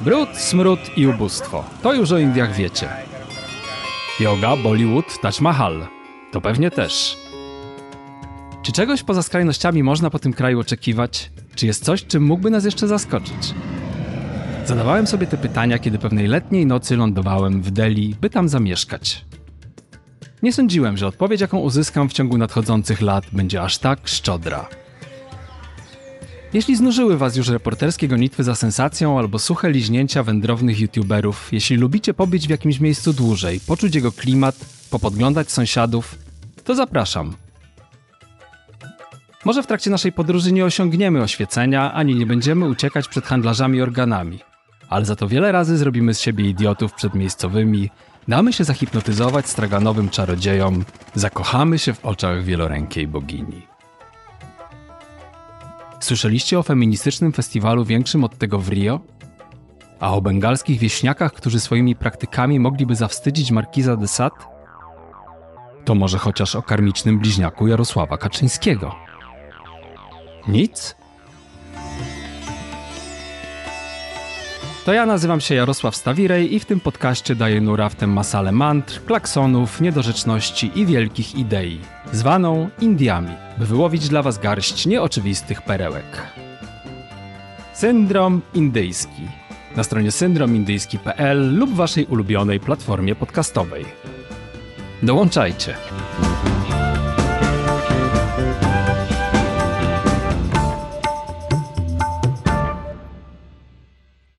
Brud, smród i ubóstwo. To już o Indiach wiecie. Yoga, Bollywood, Taj Mahal. To pewnie też. Czy czegoś poza skrajnościami można po tym kraju oczekiwać? Czy jest coś, czym mógłby nas jeszcze zaskoczyć? Zadawałem sobie te pytania, kiedy pewnej letniej nocy lądowałem w Delhi, by tam zamieszkać. Nie sądziłem, że odpowiedź, jaką uzyskam w ciągu nadchodzących lat, będzie aż tak szczodra. Jeśli znużyły Was już reporterskie gonitwy za sensacją albo suche liźnięcia wędrownych youtuberów, jeśli lubicie pobyć w jakimś miejscu dłużej, poczuć jego klimat, popodglądać sąsiadów, to zapraszam. Może w trakcie naszej podróży nie osiągniemy oświecenia, ani nie będziemy uciekać przed handlarzami organami, ale za to wiele razy zrobimy z siebie idiotów przed miejscowymi, damy się zahipnotyzować straganowym czarodziejom, zakochamy się w oczach wielorękiej bogini. Słyszeliście o feministycznym festiwalu większym od tego w Rio? A o bengalskich wieśniakach, którzy swoimi praktykami mogliby zawstydzić markiza de Sade? To może chociaż o karmicznym bliźniaku Jarosława Kaczyńskiego. Nic? To ja nazywam się Jarosław Stawirej i w tym podcaście daję nurawtem masalę mantr, klaksonów, niedorzeczności i wielkich idei, zwaną Indiami, by wyłowić dla was garść nieoczywistych perełek. Syndrom indyjski. Na stronie syndromindyjski.pl lub waszej ulubionej platformie podcastowej. Dołączajcie!